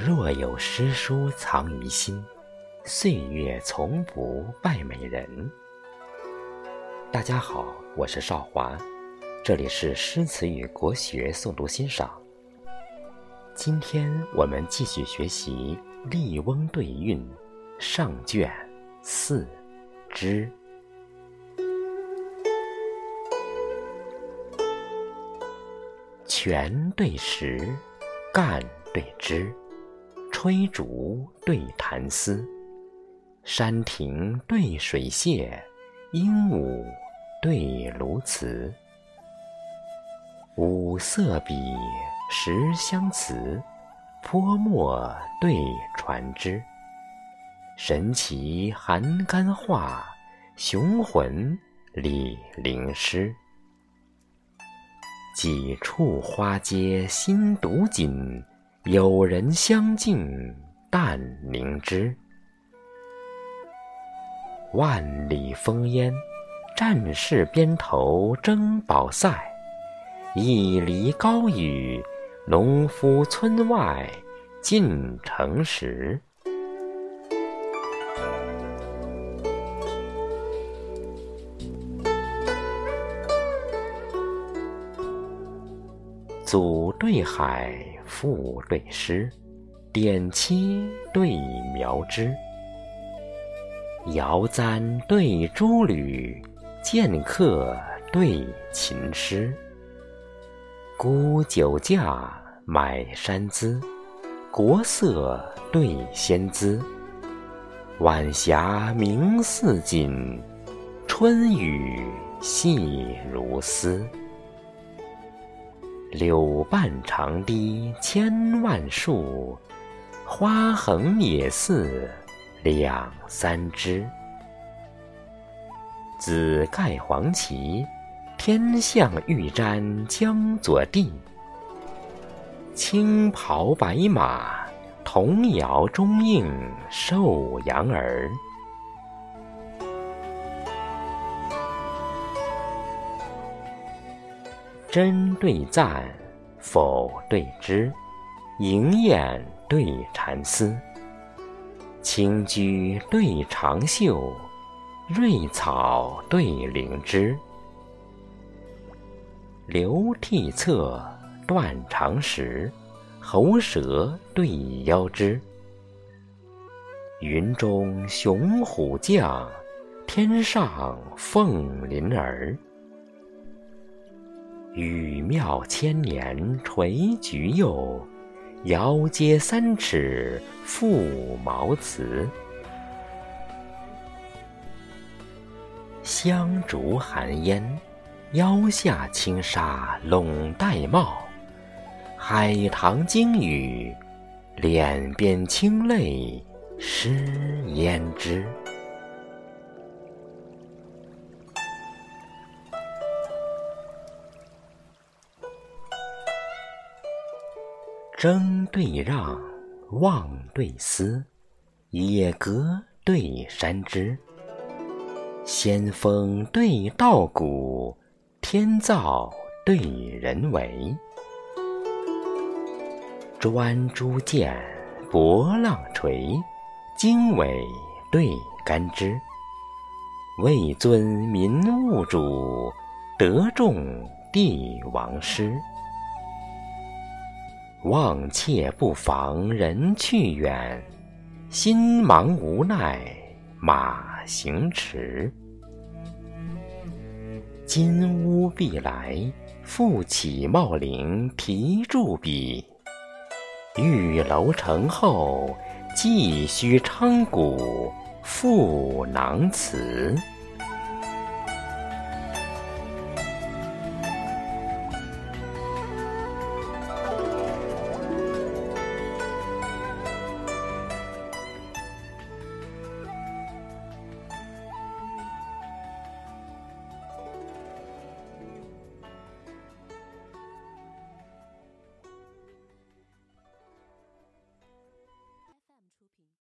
若有诗书藏于心，岁月从不败美人。大家好，我是少华，这里是诗词与国学诵读欣赏。今天我们继续学习《笠翁对韵》上卷四之泉对石，干对枝，吹竹对弹丝，山亭对水榭，鹦鹉对鸬鹚。五色笔，十香词，泼墨对传枝。神奇含干画，雄浑李陵诗。几处花街新独锦，有人相敬淡凝之。万里烽烟，战士边头争宝塞；一犁高雨，农夫村外进城时。祖对海，父对诗，点漆对描枝，瑶簪对珠履，剑客对琴师。沽酒价，买山资，国色对仙姿。晚霞明似锦，春雨细如丝。柳半长堤千万树，花横野寺两三枝。紫盖黄旗，天象欲沾江左地；青袍白马，童谣中应寿阳儿。真对赞，否对知，莺燕对蚕丝，青居对长袖，瑞草对灵芝，流涕侧，断肠石，喉舌对腰肢。云中雄虎将，天上凤麟儿。羽妙千年垂菊柚，遥接三尺覆茅茨。香烛寒烟，腰下轻纱笼玳瑁。海棠惊雨，脸边清泪湿胭脂。争对让，望对思，野阁对山枝。仙风对道骨，天造对人为。专诸剑，博浪锤，经纬对干支。位尊民物主，德重帝王师。望妾不妨人去远，心忙无奈马行迟。金屋必来，复起茂陵提著笔；玉楼成后，继续昌谷赋囊词。